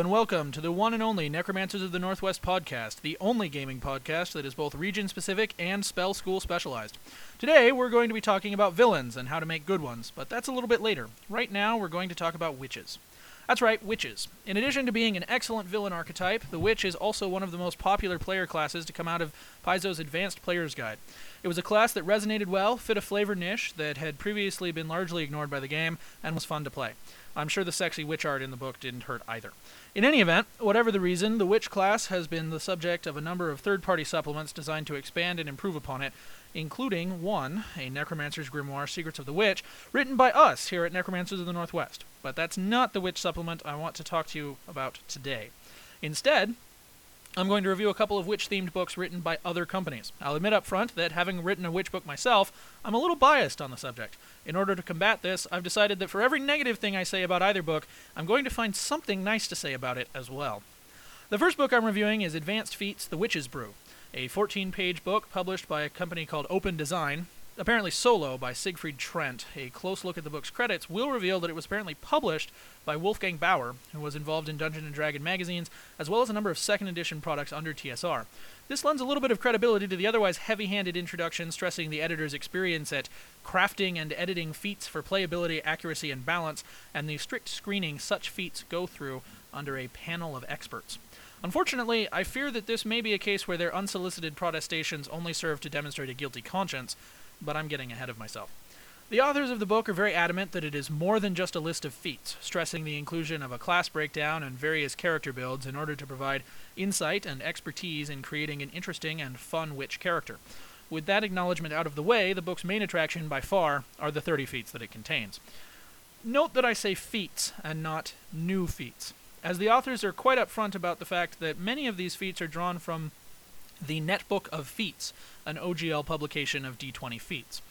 And welcome to the one and only Necromancers of the Northwest podcast, the only gaming podcast that is both region specific and spell school specialized. Today, we're going to be talking about villains and how to make good ones, but that's a little bit later. Right now, we're going to talk about witches. That's right, witches. In addition to being an excellent villain archetype, the witch is also one of the most popular player classes to come out of Paizo's Advanced Player's Guide. It was a class that resonated well, fit a flavor niche that had previously been largely ignored by the game, and was fun to play. I'm sure the sexy witch art in the book didn't hurt either. In any event, whatever the reason, the witch class has been the subject of a number of third party supplements designed to expand and improve upon it, including one, a Necromancer's Grimoire Secrets of the Witch, written by us here at Necromancers of the Northwest. But that's not the witch supplement I want to talk to you about today. Instead, I'm going to review a couple of witch themed books written by other companies. I'll admit up front that having written a witch book myself, I'm a little biased on the subject. In order to combat this, I've decided that for every negative thing I say about either book, I'm going to find something nice to say about it as well. The first book I'm reviewing is Advanced Feats The Witch's Brew, a 14 page book published by a company called Open Design, apparently solo by Sigfried Trent. A close look at the book's credits will reveal that it was apparently published by Wolfgang Bauer, who was involved in Dungeon and Dragon magazines, as well as a number of second edition products under TSR. This lends a little bit of credibility to the otherwise heavy handed introduction, stressing the editor's experience at crafting and editing feats for playability, accuracy, and balance, and the strict screening such feats go through under a panel of experts. Unfortunately, I fear that this may be a case where their unsolicited protestations only serve to demonstrate a guilty conscience, but I'm getting ahead of myself. The authors of the book are very adamant that it is more than just a list of feats, stressing the inclusion of a class breakdown and various character builds in order to provide insight and expertise in creating an interesting and fun witch character. With that acknowledgement out of the way, the book's main attraction by far are the 30 feats that it contains. Note that I say feats and not new feats, as the authors are quite upfront about the fact that many of these feats are drawn from the Netbook of Feats, an OGL publication of D20 feats.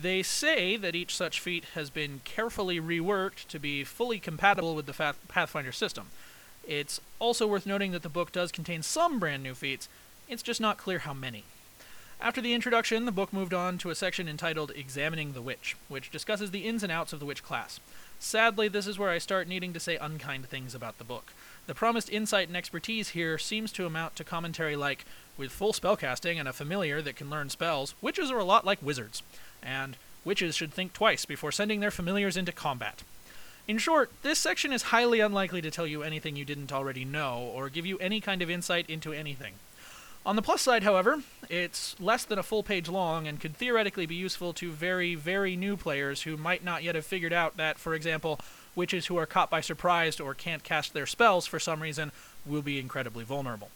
They say that each such feat has been carefully reworked to be fully compatible with the Pathfinder system. It's also worth noting that the book does contain some brand new feats, it's just not clear how many. After the introduction, the book moved on to a section entitled Examining the Witch, which discusses the ins and outs of the witch class. Sadly, this is where I start needing to say unkind things about the book. The promised insight and expertise here seems to amount to commentary like, with full spellcasting and a familiar that can learn spells, witches are a lot like wizards, and witches should think twice before sending their familiars into combat. In short, this section is highly unlikely to tell you anything you didn't already know, or give you any kind of insight into anything. On the plus side, however, it's less than a full page long and could theoretically be useful to very, very new players who might not yet have figured out that, for example, witches who are caught by surprise or can't cast their spells for some reason will be incredibly vulnerable.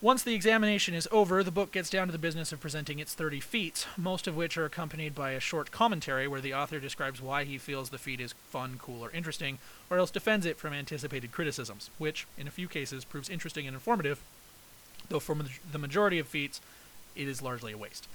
Once the examination is over, the book gets down to the business of presenting its 30 feats, most of which are accompanied by a short commentary where the author describes why he feels the feat is fun, cool, or interesting, or else defends it from anticipated criticisms, which, in a few cases, proves interesting and informative, though for the majority of feats, it is largely a waste.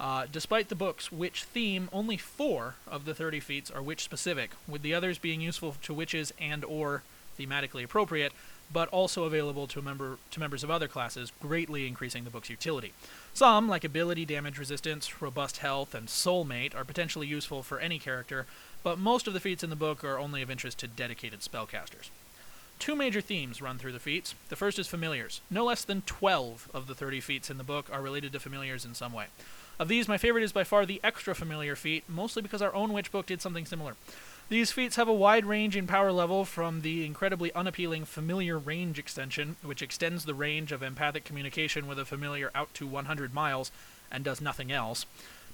Uh, despite the book's witch theme, only four of the 30 feats are witch specific, with the others being useful to witches and or thematically appropriate, but also available to, member, to members of other classes, greatly increasing the book's utility. Some, like ability damage resistance, robust health, and soulmate, are potentially useful for any character, but most of the feats in the book are only of interest to dedicated spellcasters. Two major themes run through the feats. The first is familiars. No less than 12 of the 30 feats in the book are related to familiars in some way. Of these, my favorite is by far the extra familiar feat, mostly because our own witch book did something similar. These feats have a wide range in power level from the incredibly unappealing familiar range extension, which extends the range of empathic communication with a familiar out to 100 miles and does nothing else,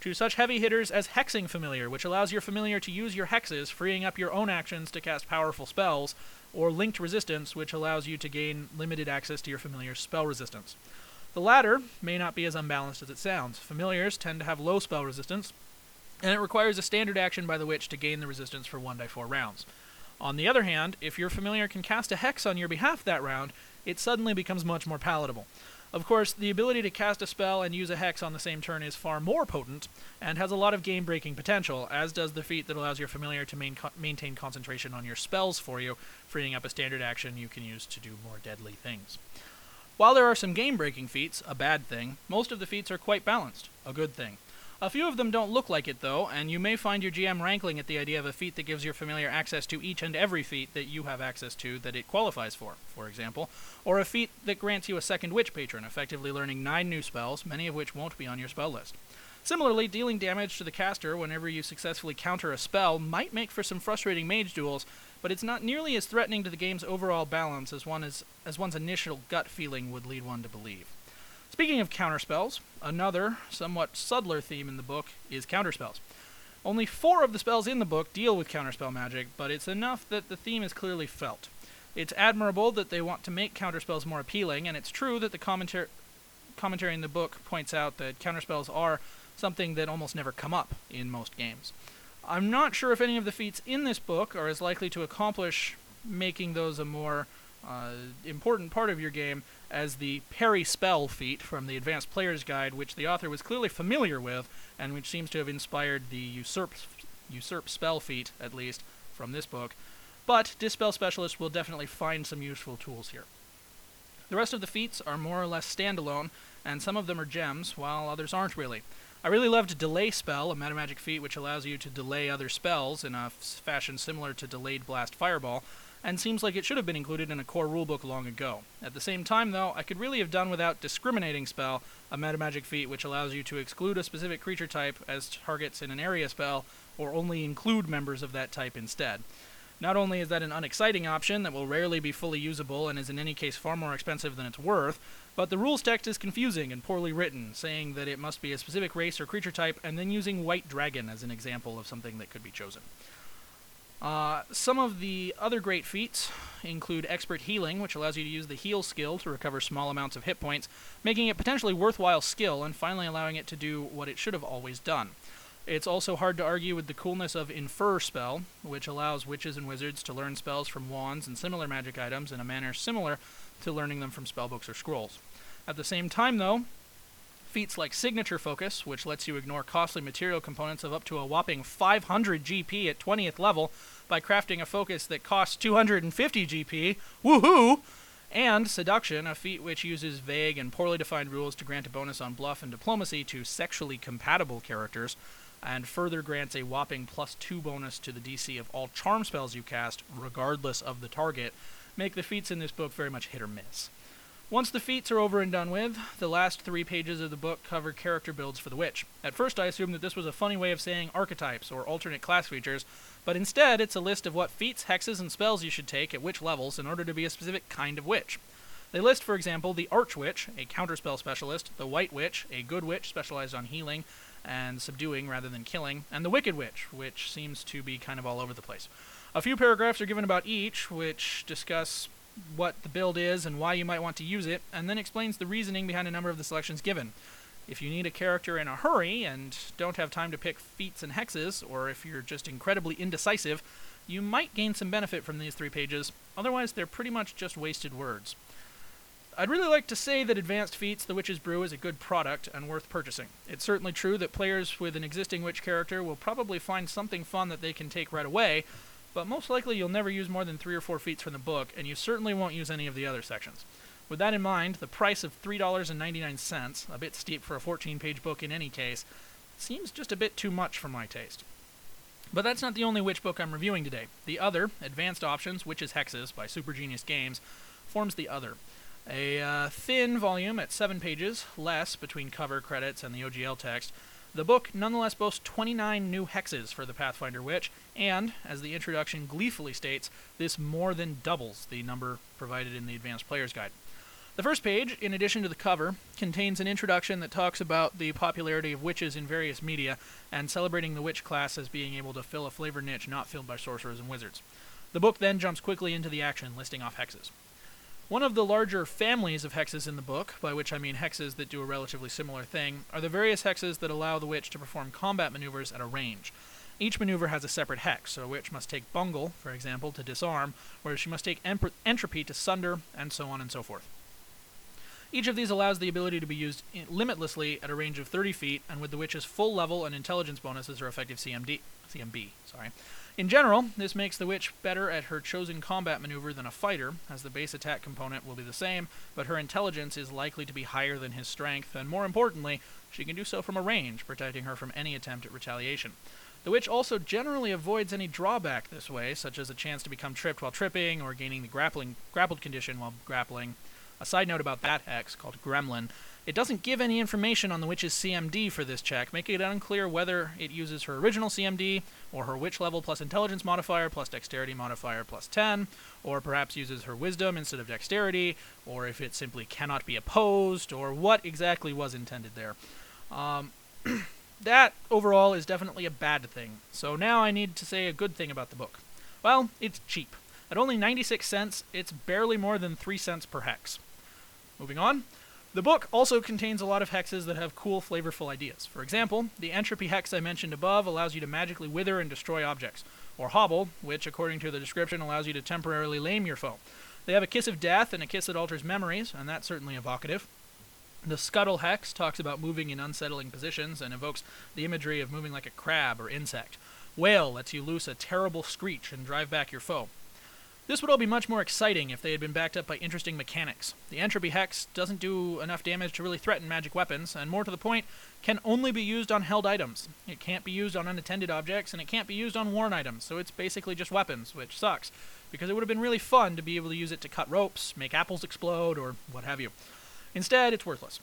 to such heavy hitters as Hexing Familiar, which allows your familiar to use your hexes, freeing up your own actions to cast powerful spells, or Linked Resistance, which allows you to gain limited access to your familiar's spell resistance. The latter may not be as unbalanced as it sounds. Familiars tend to have low spell resistance, and it requires a standard action by the witch to gain the resistance for 1 die 4 rounds. On the other hand, if your familiar can cast a hex on your behalf that round, it suddenly becomes much more palatable. Of course, the ability to cast a spell and use a hex on the same turn is far more potent and has a lot of game breaking potential, as does the feat that allows your familiar to main co- maintain concentration on your spells for you, freeing up a standard action you can use to do more deadly things. While there are some game breaking feats, a bad thing, most of the feats are quite balanced, a good thing. A few of them don't look like it, though, and you may find your GM rankling at the idea of a feat that gives your familiar access to each and every feat that you have access to that it qualifies for, for example, or a feat that grants you a second Witch Patron, effectively learning nine new spells, many of which won't be on your spell list. Similarly, dealing damage to the caster whenever you successfully counter a spell might make for some frustrating mage duels, but it's not nearly as threatening to the game's overall balance as one is, as one's initial gut feeling would lead one to believe. Speaking of counterspells, another, somewhat subtler theme in the book is counterspells. Only four of the spells in the book deal with counterspell magic, but it's enough that the theme is clearly felt. It's admirable that they want to make counterspells more appealing, and it's true that the commentar- commentary in the book points out that counterspells are something that almost never come up in most games. I'm not sure if any of the feats in this book are as likely to accomplish making those a more uh, important part of your game as the parry spell feat from the Advanced Player's Guide, which the author was clearly familiar with, and which seems to have inspired the usurp usurp spell feat, at least, from this book. But Dispel Specialist will definitely find some useful tools here. The rest of the feats are more or less standalone, and some of them are gems, while others aren't really. I really loved Delay Spell, a metamagic feat which allows you to delay other spells in a f- fashion similar to Delayed Blast Fireball, and seems like it should have been included in a core rulebook long ago. At the same time, though, I could really have done without Discriminating Spell, a metamagic feat which allows you to exclude a specific creature type as targets in an area spell, or only include members of that type instead. Not only is that an unexciting option that will rarely be fully usable and is in any case far more expensive than it's worth, but the rules text is confusing and poorly written, saying that it must be a specific race or creature type, and then using White Dragon as an example of something that could be chosen. Uh, some of the other great feats include Expert Healing, which allows you to use the heal skill to recover small amounts of hit points, making it potentially worthwhile skill and finally allowing it to do what it should have always done. It's also hard to argue with the coolness of Infer spell, which allows witches and wizards to learn spells from wands and similar magic items in a manner similar to learning them from spellbooks or scrolls. At the same time, though, feats like Signature Focus, which lets you ignore costly material components of up to a whopping 500 GP at 20th level by crafting a focus that costs 250 GP, woohoo! And Seduction, a feat which uses vague and poorly defined rules to grant a bonus on bluff and diplomacy to sexually compatible characters, and further grants a whopping plus 2 bonus to the DC of all charm spells you cast, regardless of the target, make the feats in this book very much hit or miss. Once the feats are over and done with, the last three pages of the book cover character builds for the witch. At first, I assumed that this was a funny way of saying archetypes or alternate class features, but instead, it's a list of what feats, hexes, and spells you should take at which levels in order to be a specific kind of witch. They list, for example, the Archwitch, a counterspell specialist, the White Witch, a good witch specialized on healing and subduing rather than killing, and the Wicked Witch, which seems to be kind of all over the place. A few paragraphs are given about each, which discuss what the build is and why you might want to use it, and then explains the reasoning behind a number of the selections given. If you need a character in a hurry and don't have time to pick feats and hexes, or if you're just incredibly indecisive, you might gain some benefit from these three pages, otherwise, they're pretty much just wasted words. I'd really like to say that Advanced Feats The Witch's Brew is a good product and worth purchasing. It's certainly true that players with an existing witch character will probably find something fun that they can take right away, but most likely you'll never use more than three or four feats from the book, and you certainly won't use any of the other sections. With that in mind, the price of $3.99, a bit steep for a 14 page book in any case, seems just a bit too much for my taste. But that's not the only Witch book I'm reviewing today. The other, Advanced Options Witches Hexes by Super Genius Games, forms the other. A uh, thin volume at 7 pages, less between cover credits and the OGL text, the book nonetheless boasts 29 new hexes for the Pathfinder Witch, and, as the introduction gleefully states, this more than doubles the number provided in the Advanced Player's Guide. The first page, in addition to the cover, contains an introduction that talks about the popularity of witches in various media and celebrating the witch class as being able to fill a flavor niche not filled by sorcerers and wizards. The book then jumps quickly into the action, listing off hexes. One of the larger families of hexes in the book, by which I mean hexes that do a relatively similar thing, are the various hexes that allow the witch to perform combat maneuvers at a range. Each maneuver has a separate hex, so a witch must take bungle, for example, to disarm, whereas she must take entropy to sunder, and so on and so forth. Each of these allows the ability to be used limitlessly at a range of 30 feet, and with the witch's full level and intelligence bonuses or effective CMD, CMB. Sorry. In general, this makes the witch better at her chosen combat maneuver than a fighter, as the base attack component will be the same, but her intelligence is likely to be higher than his strength, and more importantly, she can do so from a range, protecting her from any attempt at retaliation. The witch also generally avoids any drawback this way, such as a chance to become tripped while tripping or gaining the grappling grappled condition while grappling. A side note about that hex, called Gremlin, it doesn't give any information on the witch's CMD for this check, making it unclear whether it uses her original CMD, or her witch level plus intelligence modifier plus dexterity modifier plus 10, or perhaps uses her wisdom instead of dexterity, or if it simply cannot be opposed, or what exactly was intended there. Um, that overall is definitely a bad thing. So now I need to say a good thing about the book. Well, it's cheap. At only 96 cents, it's barely more than 3 cents per hex. Moving on. The book also contains a lot of hexes that have cool, flavorful ideas. For example, the entropy hex I mentioned above allows you to magically wither and destroy objects, or hobble, which, according to the description, allows you to temporarily lame your foe. They have a kiss of death and a kiss that alters memories, and that's certainly evocative. The Scuttle Hex talks about moving in unsettling positions and evokes the imagery of moving like a crab or insect. Wail lets you loose a terrible screech and drive back your foe. This would all be much more exciting if they had been backed up by interesting mechanics. The Entropy Hex doesn't do enough damage to really threaten magic weapons, and more to the point, can only be used on held items. It can't be used on unattended objects, and it can't be used on worn items, so it's basically just weapons, which sucks, because it would have been really fun to be able to use it to cut ropes, make apples explode, or what have you. Instead, it's worthless.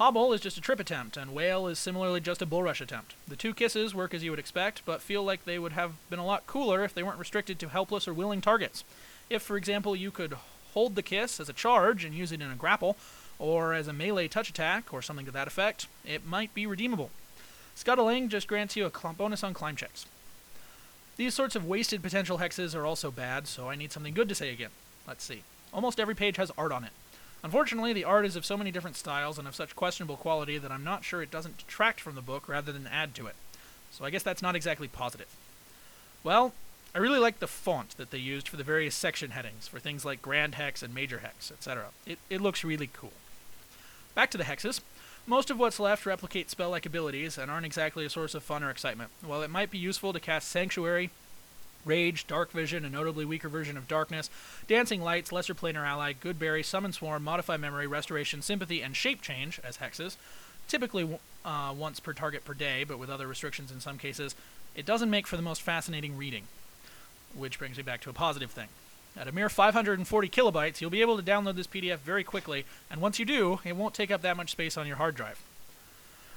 Hobble is just a trip attempt, and Wail is similarly just a bull rush attempt. The two kisses work as you would expect, but feel like they would have been a lot cooler if they weren't restricted to helpless or willing targets. If, for example, you could hold the kiss as a charge and use it in a grapple, or as a melee touch attack, or something to that effect, it might be redeemable. Scuttling just grants you a bonus on climb checks. These sorts of wasted potential hexes are also bad, so I need something good to say again. Let's see. Almost every page has art on it. Unfortunately, the art is of so many different styles and of such questionable quality that I'm not sure it doesn't detract from the book rather than add to it. So I guess that's not exactly positive. Well, I really like the font that they used for the various section headings for things like Grand Hex and Major Hex, etc. It, it looks really cool. Back to the hexes. Most of what's left replicate spell like abilities and aren't exactly a source of fun or excitement. While it might be useful to cast Sanctuary, Rage, Dark Vision, a notably weaker version of Darkness, Dancing Lights, Lesser Planar Ally, Goodberry, Summon Swarm, Modify Memory, Restoration, Sympathy, and Shape Change as hexes, typically uh, once per target per day, but with other restrictions in some cases, it doesn't make for the most fascinating reading. Which brings me back to a positive thing. At a mere 540 kilobytes, you'll be able to download this PDF very quickly, and once you do, it won't take up that much space on your hard drive.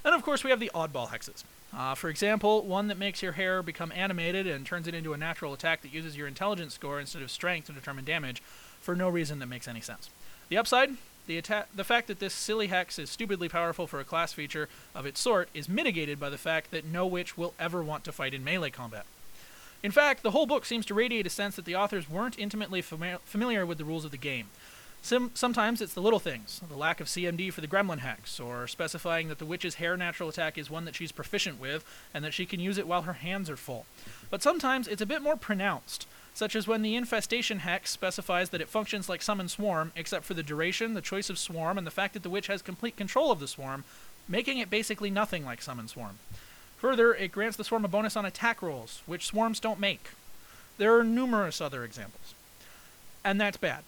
And of course, we have the oddball hexes. Uh, for example, one that makes your hair become animated and turns it into a natural attack that uses your intelligence score instead of strength to determine damage for no reason that makes any sense. The upside? The, atta- the fact that this silly hex is stupidly powerful for a class feature of its sort is mitigated by the fact that no witch will ever want to fight in melee combat. In fact, the whole book seems to radiate a sense that the authors weren't intimately fami- familiar with the rules of the game. Sim- sometimes it's the little things, the lack of CMD for the gremlin hex, or specifying that the witch's hair natural attack is one that she's proficient with and that she can use it while her hands are full. But sometimes it's a bit more pronounced, such as when the infestation hex specifies that it functions like summon swarm, except for the duration, the choice of swarm, and the fact that the witch has complete control of the swarm, making it basically nothing like summon swarm. Further, it grants the swarm a bonus on attack rolls, which swarms don't make. There are numerous other examples. And that's bad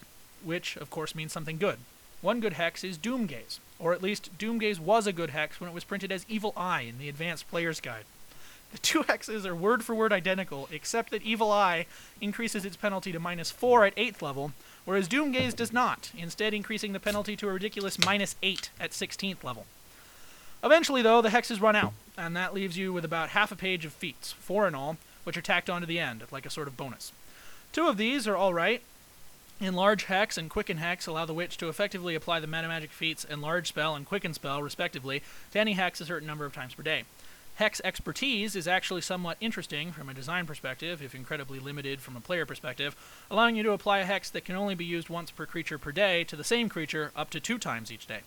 which, of course, means something good. One good hex is Doomgaze, or at least Doomgaze was a good hex when it was printed as Evil Eye in the Advanced Player's Guide. The two hexes are word for word identical, except that Evil Eye increases its penalty to minus 4 at 8th level, whereas Doomgaze does not, instead increasing the penalty to a ridiculous minus 8 at 16th level. Eventually, though, the hexes run out, and that leaves you with about half a page of feats, four in all, which are tacked onto the end, like a sort of bonus. Two of these are alright, Enlarge Hex and Quicken Hex allow the Witch to effectively apply the Meta Magic feats Enlarge Spell and Quicken Spell, respectively, to any hex a certain number of times per day. Hex expertise is actually somewhat interesting from a design perspective, if incredibly limited from a player perspective, allowing you to apply a hex that can only be used once per creature per day to the same creature up to two times each day.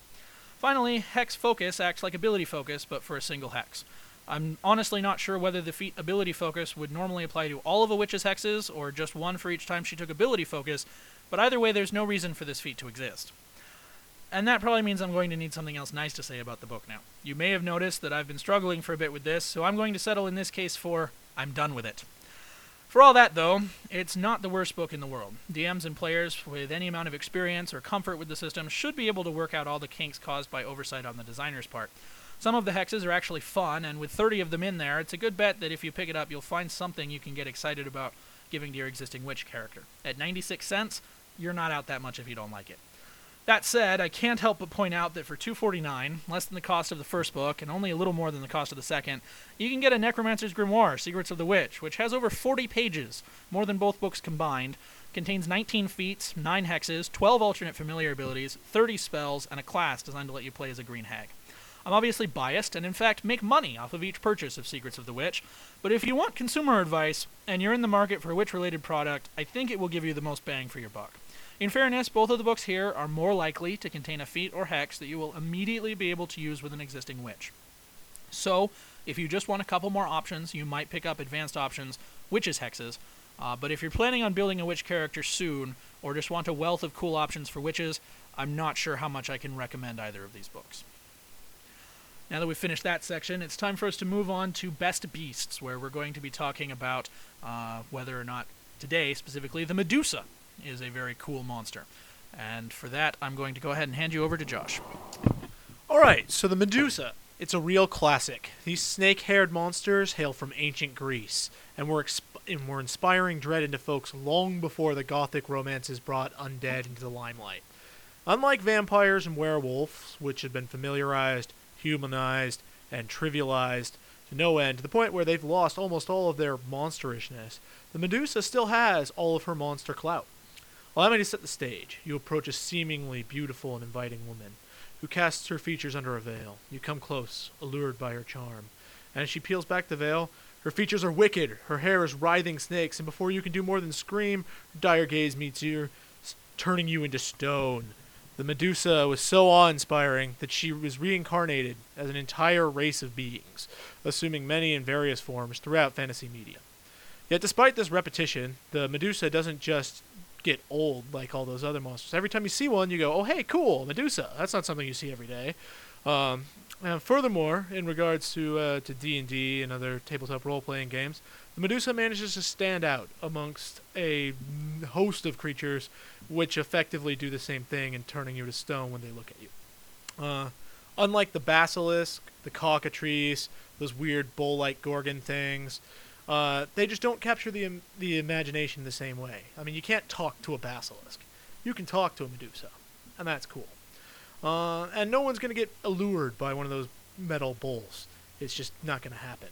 Finally, Hex Focus acts like Ability Focus, but for a single hex. I'm honestly not sure whether the feat Ability Focus would normally apply to all of a witch's hexes, or just one for each time she took Ability Focus, but either way, there's no reason for this feat to exist. And that probably means I'm going to need something else nice to say about the book now. You may have noticed that I've been struggling for a bit with this, so I'm going to settle in this case for I'm done with it. For all that, though, it's not the worst book in the world. DMs and players with any amount of experience or comfort with the system should be able to work out all the kinks caused by oversight on the designer's part. Some of the hexes are actually fun, and with 30 of them in there, it's a good bet that if you pick it up, you'll find something you can get excited about giving to your existing witch character. At 96 cents, you're not out that much if you don't like it. That said, I can't help but point out that for 249, less than the cost of the first book and only a little more than the cost of the second, you can get a Necromancer's Grimoire, Secrets of the Witch, which has over 40 pages, more than both books combined, contains 19 feats, 9 hexes, 12 alternate familiar abilities, 30 spells, and a class designed to let you play as a green hag. I'm obviously biased and in fact make money off of each purchase of Secrets of the Witch, but if you want consumer advice and you're in the market for a witch related product, I think it will give you the most bang for your buck. In fairness, both of the books here are more likely to contain a feat or hex that you will immediately be able to use with an existing witch. So, if you just want a couple more options, you might pick up advanced options, witches hexes. Uh, but if you're planning on building a witch character soon, or just want a wealth of cool options for witches, I'm not sure how much I can recommend either of these books. Now that we've finished that section, it's time for us to move on to Best Beasts, where we're going to be talking about uh, whether or not today, specifically, the Medusa is a very cool monster. And for that, I'm going to go ahead and hand you over to Josh. All right, so the Medusa. It's a real classic. These snake haired monsters hail from ancient Greece and were, exp- and were inspiring dread into folks long before the Gothic romances brought undead into the limelight. Unlike vampires and werewolves, which had been familiarized, humanized, and trivialized to no end, to the point where they've lost almost all of their monsterishness, the Medusa still has all of her monster clout. Allow me to set the stage. You approach a seemingly beautiful and inviting woman, who casts her features under a veil. You come close, allured by her charm. And as she peels back the veil, her features are wicked, her hair is writhing snakes, and before you can do more than scream, her dire gaze meets you, turning you into stone. The Medusa was so awe inspiring that she was reincarnated as an entire race of beings, assuming many and various forms throughout fantasy media. Yet, despite this repetition, the Medusa doesn't just get old like all those other monsters. Every time you see one, you go, "Oh, hey, cool, Medusa." That's not something you see every day. Um, and furthermore, in regards to uh, to D and D and other tabletop role playing games, the Medusa manages to stand out amongst a host of creatures, which effectively do the same thing in turning you to stone when they look at you. Uh, unlike the basilisk, the cockatrice, those weird bull-like gorgon things, uh, they just don't capture the the imagination the same way. I mean, you can't talk to a basilisk. You can talk to a Medusa, and that's cool. Uh, and no one's gonna get allured by one of those metal bulls. It's just not gonna happen.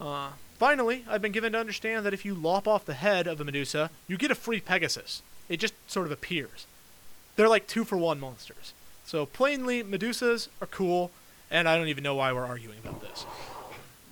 Uh, finally, I've been given to understand that if you lop off the head of a Medusa, you get a free Pegasus. It just sort of appears. They're like two for one monsters. So plainly, Medusas are cool, and I don't even know why we're arguing about this.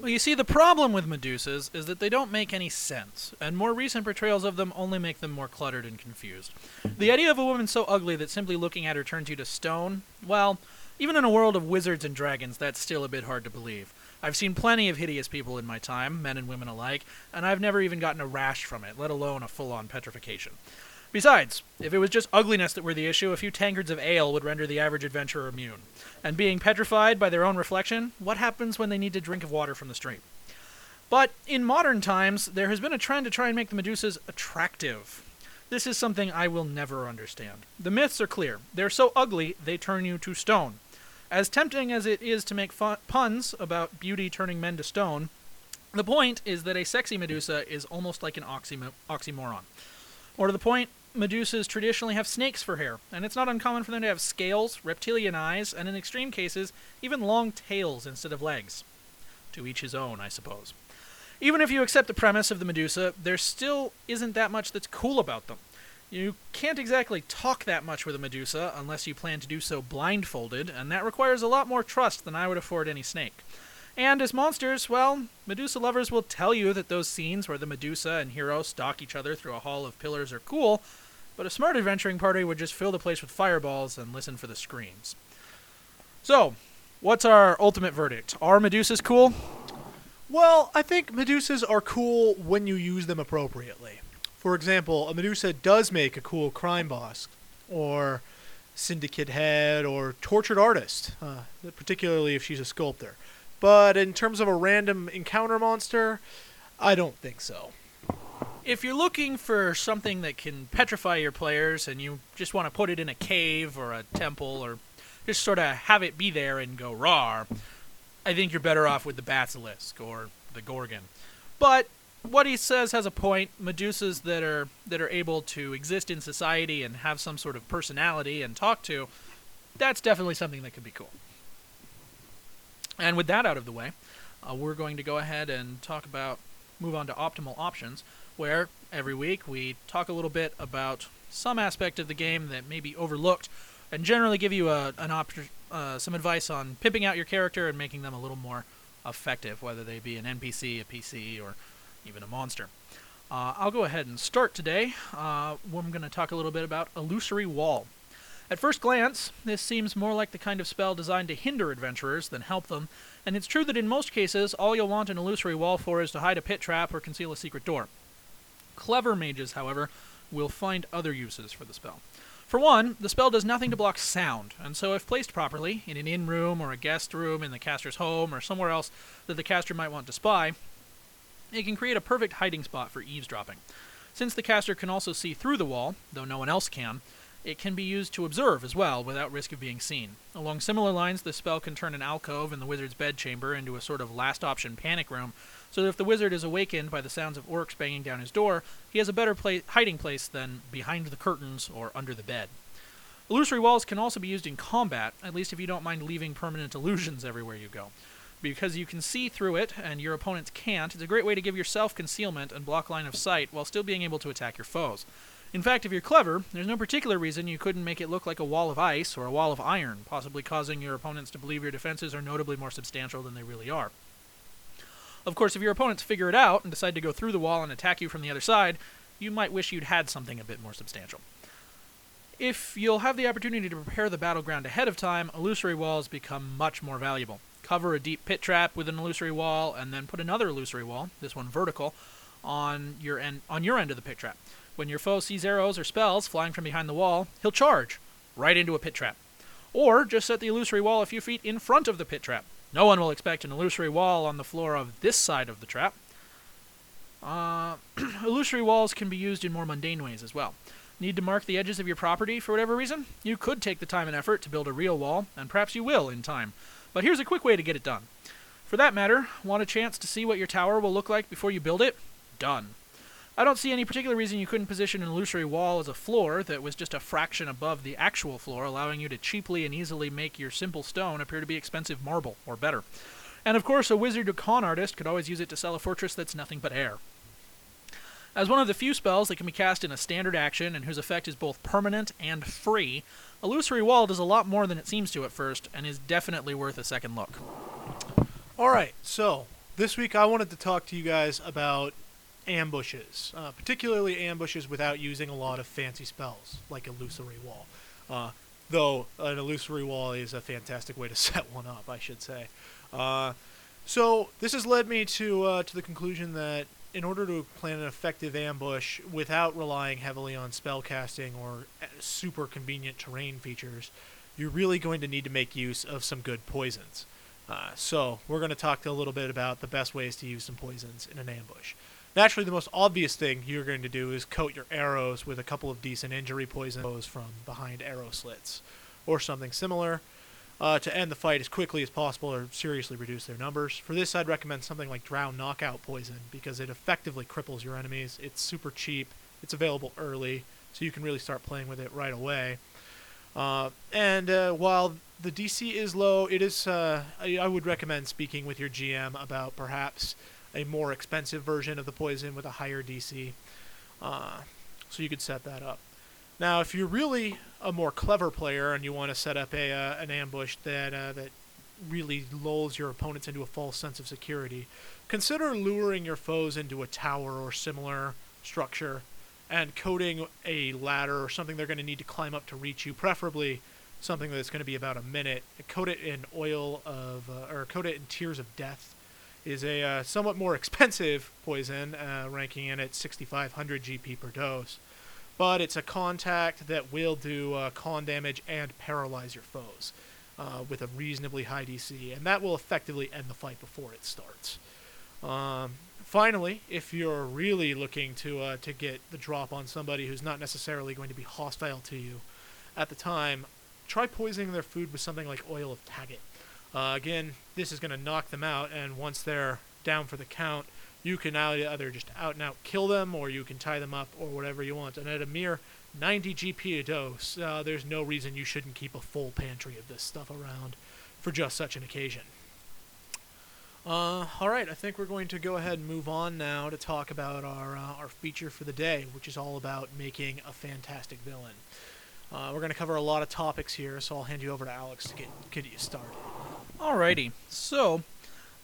Well, you see, the problem with Medusas is that they don't make any sense, and more recent portrayals of them only make them more cluttered and confused. The idea of a woman so ugly that simply looking at her turns you to stone, well, even in a world of wizards and dragons, that's still a bit hard to believe. I've seen plenty of hideous people in my time, men and women alike, and I've never even gotten a rash from it, let alone a full on petrification. Besides, if it was just ugliness that were the issue, a few tankards of ale would render the average adventurer immune. And being petrified by their own reflection, what happens when they need to drink of water from the stream? But in modern times, there has been a trend to try and make the Medusas attractive. This is something I will never understand. The myths are clear. They're so ugly, they turn you to stone. As tempting as it is to make fun- puns about beauty turning men to stone, the point is that a sexy Medusa is almost like an oxymo- oxymoron. Or to the point, Medusas traditionally have snakes for hair, and it's not uncommon for them to have scales, reptilian eyes, and in extreme cases, even long tails instead of legs. To each his own, I suppose. Even if you accept the premise of the Medusa, there still isn't that much that's cool about them. You can't exactly talk that much with a Medusa unless you plan to do so blindfolded, and that requires a lot more trust than I would afford any snake. And as monsters, well, Medusa lovers will tell you that those scenes where the Medusa and hero stalk each other through a hall of pillars are cool, but a smart adventuring party would just fill the place with fireballs and listen for the screams. So, what's our ultimate verdict? Are Medusas cool? Well, I think Medusas are cool when you use them appropriately. For example, a Medusa does make a cool crime boss, or syndicate head, or tortured artist, uh, particularly if she's a sculptor. But in terms of a random encounter monster, I don't think so. If you're looking for something that can petrify your players and you just want to put it in a cave or a temple or just sort of have it be there and go rar, I think you're better off with the basilisk or the gorgon. But what he says has a point. Medusas that are that are able to exist in society and have some sort of personality and talk to, that's definitely something that could be cool. And with that out of the way, uh, we're going to go ahead and talk about move on to optimal options, where every week we talk a little bit about some aspect of the game that may be overlooked, and generally give you a, an op- uh, some advice on pimping out your character and making them a little more effective, whether they be an NPC, a PC, or even a monster. Uh, I'll go ahead and start today. Uh, I'm going to talk a little bit about Illusory Wall. At first glance, this seems more like the kind of spell designed to hinder adventurers than help them, and it's true that in most cases, all you'll want an illusory wall for is to hide a pit trap or conceal a secret door. Clever mages, however, will find other uses for the spell. For one, the spell does nothing to block sound, and so if placed properly, in an inn room or a guest room in the caster's home or somewhere else that the caster might want to spy, it can create a perfect hiding spot for eavesdropping. Since the caster can also see through the wall, though no one else can, it can be used to observe as well without risk of being seen. Along similar lines, the spell can turn an alcove in the wizard's bedchamber into a sort of last option panic room, so that if the wizard is awakened by the sounds of orcs banging down his door, he has a better hiding place than behind the curtains or under the bed. Illusory walls can also be used in combat, at least if you don't mind leaving permanent illusions everywhere you go. Because you can see through it and your opponents can't, it's a great way to give yourself concealment and block line of sight while still being able to attack your foes. In fact, if you're clever, there's no particular reason you couldn't make it look like a wall of ice or a wall of iron, possibly causing your opponents to believe your defenses are notably more substantial than they really are. Of course, if your opponents figure it out and decide to go through the wall and attack you from the other side, you might wish you'd had something a bit more substantial. If you'll have the opportunity to prepare the battleground ahead of time, illusory walls become much more valuable. Cover a deep pit trap with an illusory wall, and then put another illusory wall, this one vertical, on your end on your end of the pit trap. When your foe sees arrows or spells flying from behind the wall, he'll charge right into a pit trap. Or just set the illusory wall a few feet in front of the pit trap. No one will expect an illusory wall on the floor of this side of the trap. Uh, illusory walls can be used in more mundane ways as well. Need to mark the edges of your property for whatever reason? You could take the time and effort to build a real wall, and perhaps you will in time. But here's a quick way to get it done. For that matter, want a chance to see what your tower will look like before you build it? Done. I don't see any particular reason you couldn't position an illusory wall as a floor that was just a fraction above the actual floor, allowing you to cheaply and easily make your simple stone appear to be expensive marble, or better. And of course, a wizard or con artist could always use it to sell a fortress that's nothing but air. As one of the few spells that can be cast in a standard action and whose effect is both permanent and free, Illusory Wall does a lot more than it seems to at first, and is definitely worth a second look. All right, so this week I wanted to talk to you guys about ambushes, uh, particularly ambushes without using a lot of fancy spells like illusory wall. Uh, though an illusory wall is a fantastic way to set one up, I should say. Uh, so this has led me to uh, to the conclusion that in order to plan an effective ambush without relying heavily on spell casting or uh, super convenient terrain features, you're really going to need to make use of some good poisons. Uh, so we're going to talk a little bit about the best ways to use some poisons in an ambush. Naturally, the most obvious thing you're going to do is coat your arrows with a couple of decent injury poisons from behind arrow slits, or something similar, uh, to end the fight as quickly as possible or seriously reduce their numbers. For this, I'd recommend something like Drow Knockout Poison because it effectively cripples your enemies. It's super cheap, it's available early, so you can really start playing with it right away. Uh, and uh, while the DC is low, it is. Uh, I, I would recommend speaking with your GM about perhaps a more expensive version of the poison with a higher DC. Uh, so you could set that up. Now, if you're really a more clever player and you want to set up a uh, an ambush that uh, that really lulls your opponents into a false sense of security, consider luring your foes into a tower or similar structure and coating a ladder or something they're going to need to climb up to reach you, preferably something that's going to be about a minute. Coat it in oil of, uh, or coat it in tears of death is a uh, somewhat more expensive poison, uh, ranking in at 6,500 GP per dose. But it's a contact that will do uh, con damage and paralyze your foes uh, with a reasonably high DC, and that will effectively end the fight before it starts. Um, Finally, if you're really looking to uh, to get the drop on somebody who's not necessarily going to be hostile to you at the time, try poisoning their food with something like oil of taggit. Uh, again, this is going to knock them out, and once they're down for the count, you can either just out and out kill them, or you can tie them up, or whatever you want. And at a mere 90 GP a dose, uh, there's no reason you shouldn't keep a full pantry of this stuff around for just such an occasion. Uh, all right, I think we're going to go ahead and move on now to talk about our uh, our feature for the day, which is all about making a fantastic villain. Uh, we're going to cover a lot of topics here, so I'll hand you over to Alex to get get you started. Alrighty. So,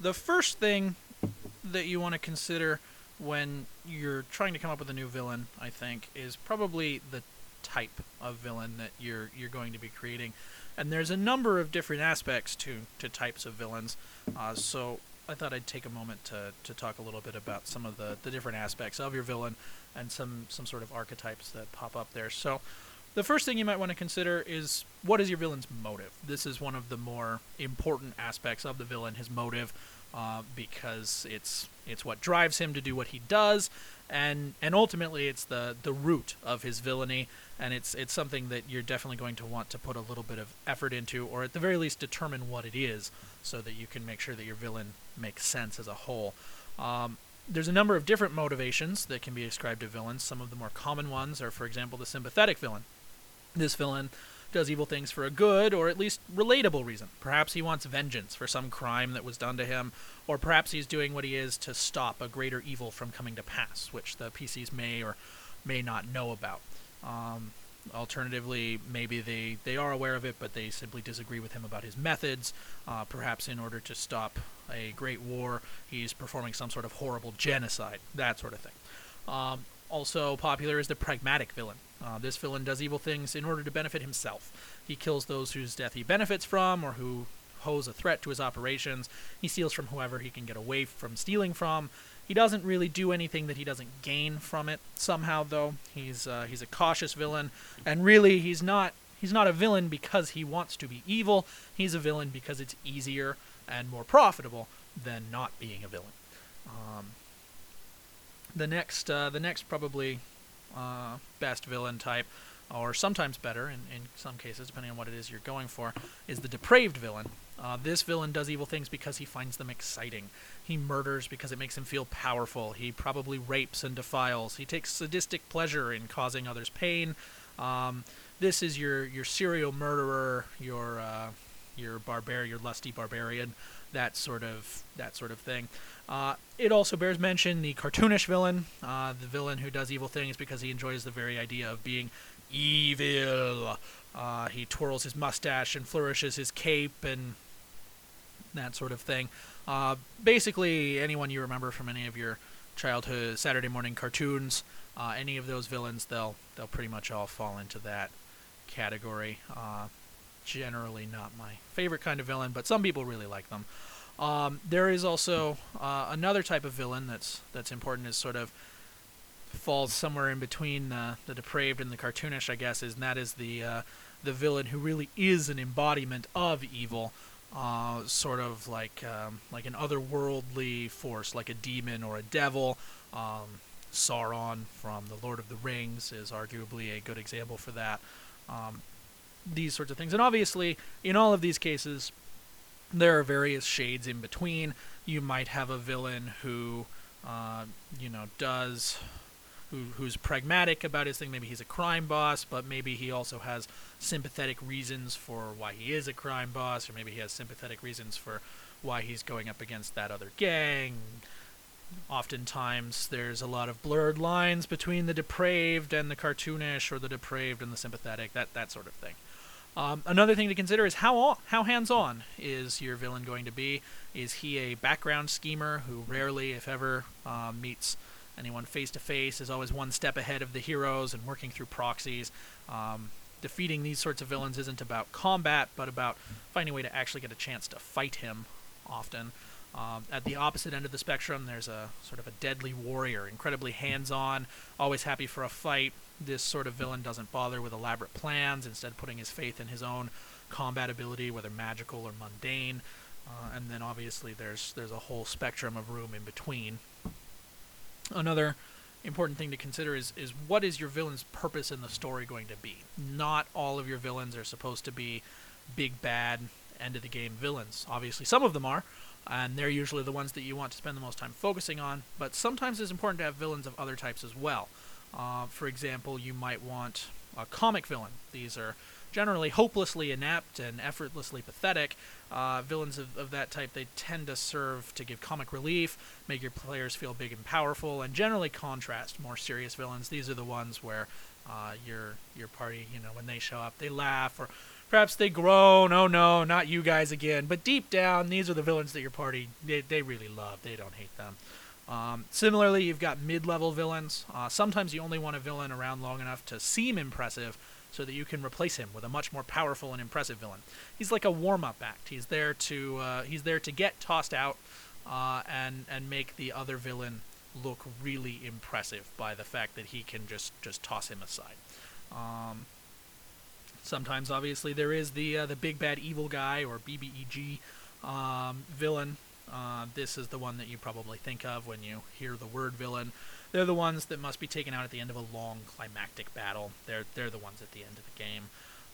the first thing that you want to consider when you're trying to come up with a new villain, I think, is probably the type of villain that you're you're going to be creating. And there's a number of different aspects to, to types of villains. Uh, so I thought I'd take a moment to, to talk a little bit about some of the, the different aspects of your villain and some, some sort of archetypes that pop up there. So the first thing you might want to consider is what is your villain's motive? This is one of the more important aspects of the villain, his motive, uh, because it's it's what drives him to do what he does, and and ultimately it's the the root of his villainy, and it's it's something that you're definitely going to want to put a little bit of effort into, or at the very least determine what it is, so that you can make sure that your villain makes sense as a whole. Um, there's a number of different motivations that can be ascribed to villains. Some of the more common ones are, for example, the sympathetic villain. This villain does evil things for a good or at least relatable reason. Perhaps he wants vengeance for some crime that was done to him, or perhaps he's doing what he is to stop a greater evil from coming to pass, which the PCs may or may not know about. Um, alternatively, maybe they, they are aware of it, but they simply disagree with him about his methods. Uh, perhaps in order to stop a great war, he's performing some sort of horrible genocide, that sort of thing. Um, also popular is the pragmatic villain. Uh, this villain does evil things in order to benefit himself. He kills those whose death he benefits from or who pose a threat to his operations. He steals from whoever he can get away from stealing from. He doesn't really do anything that he doesn't gain from it. Somehow, though, he's uh, he's a cautious villain, and really, he's not he's not a villain because he wants to be evil. He's a villain because it's easier and more profitable than not being a villain. Um, the next, uh, the next probably uh, best villain type, or sometimes better in, in some cases, depending on what it is you're going for, is the depraved villain. Uh, this villain does evil things because he finds them exciting. He murders because it makes him feel powerful. He probably rapes and defiles. He takes sadistic pleasure in causing others pain. Um, this is your your serial murderer, your uh, your barbarian, your lusty barbarian, that sort of that sort of thing. Uh, it also bears mention the cartoonish villain, uh, the villain who does evil things because he enjoys the very idea of being evil. Uh, he twirls his mustache and flourishes his cape and that sort of thing. Uh, basically, anyone you remember from any of your childhood Saturday morning cartoons, uh, any of those villains, they'll they'll pretty much all fall into that category. Generally, not my favorite kind of villain, but some people really like them. Um, there is also uh, another type of villain that's that's important. Is sort of falls somewhere in between the, the depraved and the cartoonish, I guess, is and that is the uh, the villain who really is an embodiment of evil, uh, sort of like um, like an otherworldly force, like a demon or a devil. Um, Sauron from the Lord of the Rings is arguably a good example for that. Um, these sorts of things, and obviously, in all of these cases, there are various shades in between. You might have a villain who, uh, you know, does who, who's pragmatic about his thing. Maybe he's a crime boss, but maybe he also has sympathetic reasons for why he is a crime boss, or maybe he has sympathetic reasons for why he's going up against that other gang. Oftentimes, there's a lot of blurred lines between the depraved and the cartoonish, or the depraved and the sympathetic, that that sort of thing. Um, another thing to consider is how how hands-on is your villain going to be? Is he a background schemer who rarely, if ever, uh, meets anyone face to face? Is always one step ahead of the heroes and working through proxies. Um, defeating these sorts of villains isn't about combat, but about finding a way to actually get a chance to fight him. Often, um, at the opposite end of the spectrum, there's a sort of a deadly warrior, incredibly hands-on, always happy for a fight, this sort of villain doesn't bother with elaborate plans, instead putting his faith in his own combat ability, whether magical or mundane. Uh, and then obviously there's there's a whole spectrum of room in between. Another important thing to consider is is what is your villain's purpose in the story going to be? Not all of your villains are supposed to be big bad end of the game villains. Obviously, some of them are, and they're usually the ones that you want to spend the most time focusing on. But sometimes it's important to have villains of other types as well. Uh, for example, you might want a comic villain. These are generally hopelessly inept and effortlessly pathetic. Uh, villains of, of that type, they tend to serve to give comic relief, make your players feel big and powerful, and generally contrast more serious villains. These are the ones where uh, your your party, you know, when they show up, they laugh or perhaps they groan. Oh no, not you guys again! But deep down, these are the villains that your party they, they really love. They don't hate them. Um, similarly, you've got mid-level villains. Uh, sometimes you only want a villain around long enough to seem impressive, so that you can replace him with a much more powerful and impressive villain. He's like a warm-up act. He's there to uh, he's there to get tossed out uh, and and make the other villain look really impressive by the fact that he can just just toss him aside. Um, sometimes, obviously, there is the uh, the big bad evil guy or BBEG um, villain. Uh, this is the one that you probably think of when you hear the word villain. They're the ones that must be taken out at the end of a long climactic battle. They're they're the ones at the end of the game.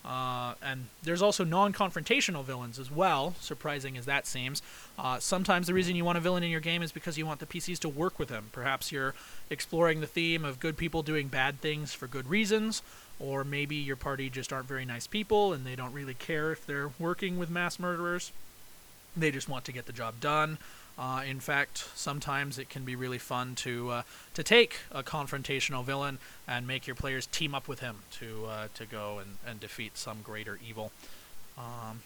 Uh, and there's also non-confrontational villains as well, surprising as that seems. Uh, sometimes the reason you want a villain in your game is because you want the PCs to work with him. Perhaps you're exploring the theme of good people doing bad things for good reasons, or maybe your party just aren't very nice people and they don't really care if they're working with mass murderers. They just want to get the job done. Uh, in fact, sometimes it can be really fun to uh, to take a confrontational villain and make your players team up with him to uh, to go and, and defeat some greater evil. Um,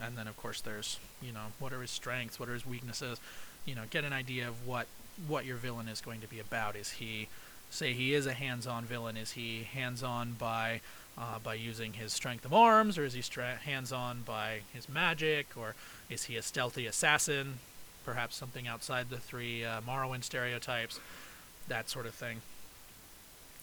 and then, of course, there's you know what are his strengths, what are his weaknesses. You know, get an idea of what what your villain is going to be about. Is he say he is a hands-on villain? Is he hands-on by uh, by using his strength of arms, or is he stra- hands-on by his magic, or is he a stealthy assassin? perhaps something outside the three uh, Morrowind stereotypes, that sort of thing.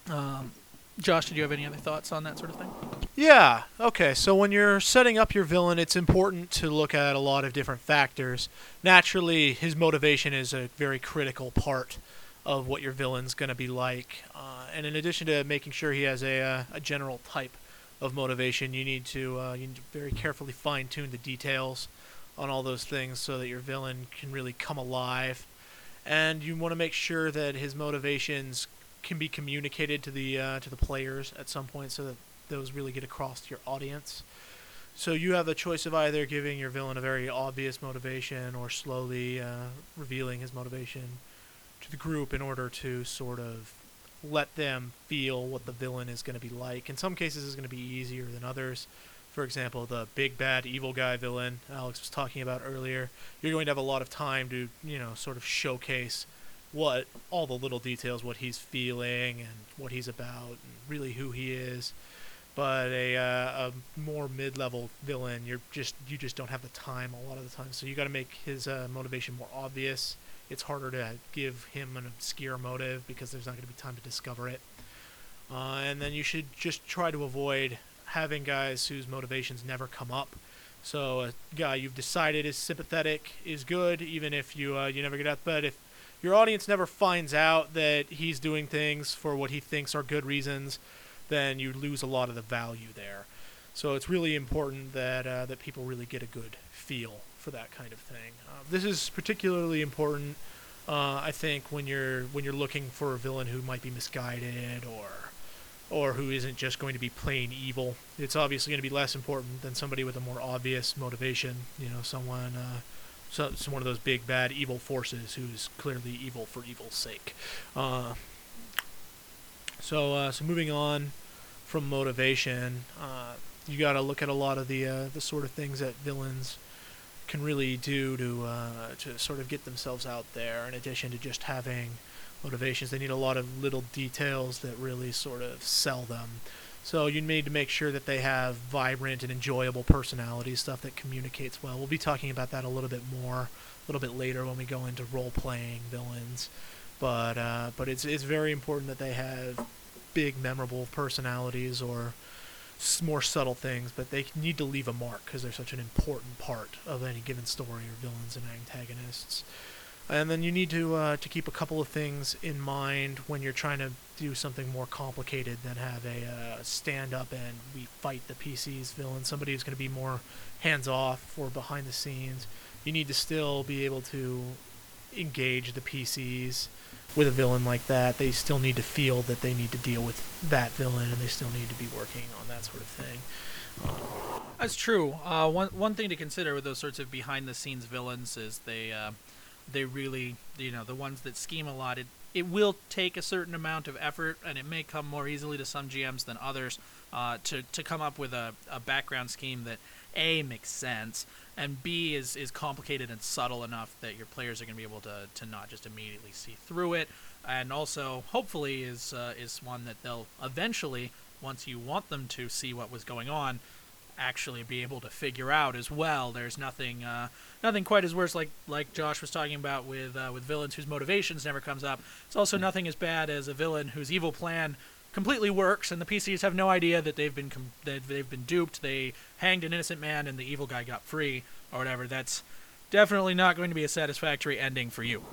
Um, Josh, did you have any other thoughts on that sort of thing? Yeah. Okay. So when you're setting up your villain, it's important to look at a lot of different factors. Naturally, his motivation is a very critical part of what your villain's going to be like. Uh, and in addition to making sure he has a, uh, a general type of motivation, you need to uh, you need to very carefully fine tune the details on all those things so that your villain can really come alive. And you want to make sure that his motivations can be communicated to the uh, to the players at some point so that those really get across to your audience. So you have the choice of either giving your villain a very obvious motivation or slowly uh, revealing his motivation to the group in order to sort of let them feel what the villain is going to be like. In some cases, it's going to be easier than others for example, the big bad evil guy villain Alex was talking about earlier, you're going to have a lot of time to, you know, sort of showcase what all the little details, what he's feeling and what he's about, and really who he is. But a, uh, a more mid-level villain, you're just you just don't have the time a lot of the time. So you got to make his uh, motivation more obvious. It's harder to give him an obscure motive because there's not going to be time to discover it. Uh, and then you should just try to avoid having guys whose motivations never come up. So a guy you've decided is sympathetic is good, even if you uh, you never get out. But if your audience never finds out that he's doing things for what he thinks are good reasons, then you lose a lot of the value there. So it's really important that uh, that people really get a good feel for that kind of thing. Uh, this is particularly important, uh, I think, when you're when you're looking for a villain who might be misguided or or who isn't just going to be plain evil. It's obviously going to be less important than somebody with a more obvious motivation. You know, someone, uh, so, one of those big bad evil forces who's clearly evil for evil's sake. Uh, so, uh, so moving on from motivation, uh, you got to look at a lot of the uh, the sort of things that villains can really do to uh, to sort of get themselves out there. In addition to just having motivations. They need a lot of little details that really sort of sell them. So you need to make sure that they have vibrant and enjoyable personalities, stuff that communicates well. We'll be talking about that a little bit more, a little bit later when we go into role-playing villains. But uh, but it's it's very important that they have big, memorable personalities or more subtle things, but they need to leave a mark because they're such an important part of any given story or villains and antagonists. And then you need to uh, to keep a couple of things in mind when you're trying to do something more complicated than have a uh, stand up and we fight the PC's villain. Somebody who's going to be more hands off or behind the scenes. You need to still be able to engage the PCs with a villain like that. They still need to feel that they need to deal with that villain, and they still need to be working on that sort of thing. That's true. Uh, one one thing to consider with those sorts of behind the scenes villains is they uh, they really you know the ones that scheme a lot. It it will take a certain amount of effort, and it may come more easily to some GMs than others uh, to to come up with a, a background scheme that a makes sense and b is is complicated and subtle enough that your players are going to be able to to not just immediately see through it, and also hopefully is uh, is one that they'll eventually once you want them to see what was going on actually be able to figure out as well. There's nothing, uh, nothing quite as worse like like Josh was talking about with uh, with villains whose motivations never comes up. It's also nothing as bad as a villain whose evil plan completely works and the PCs have no idea that they've been com- that they've been duped. They hanged an innocent man and the evil guy got free or whatever. That's definitely not going to be a satisfactory ending for you.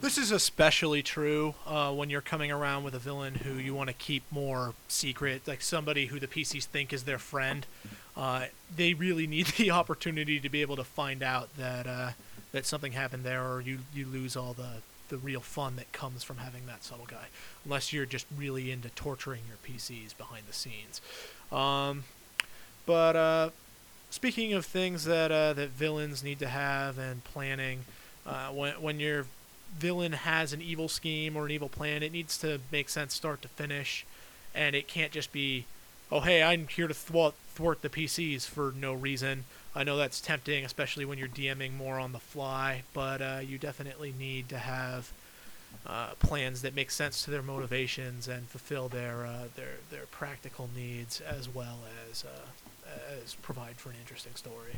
This is especially true uh, when you're coming around with a villain who you want to keep more secret, like somebody who the PCs think is their friend. Uh, they really need the opportunity to be able to find out that uh, that something happened there, or you you lose all the the real fun that comes from having that subtle guy, unless you're just really into torturing your PCs behind the scenes. Um, but uh, speaking of things that uh, that villains need to have and planning, uh, when when your villain has an evil scheme or an evil plan, it needs to make sense start to finish, and it can't just be, oh hey, I'm here to thwart thwart the PCs for no reason. I know that's tempting, especially when you're DMing more on the fly, but uh, you definitely need to have uh, plans that make sense to their motivations and fulfill their uh, their their practical needs as well as uh, as provide for an interesting story.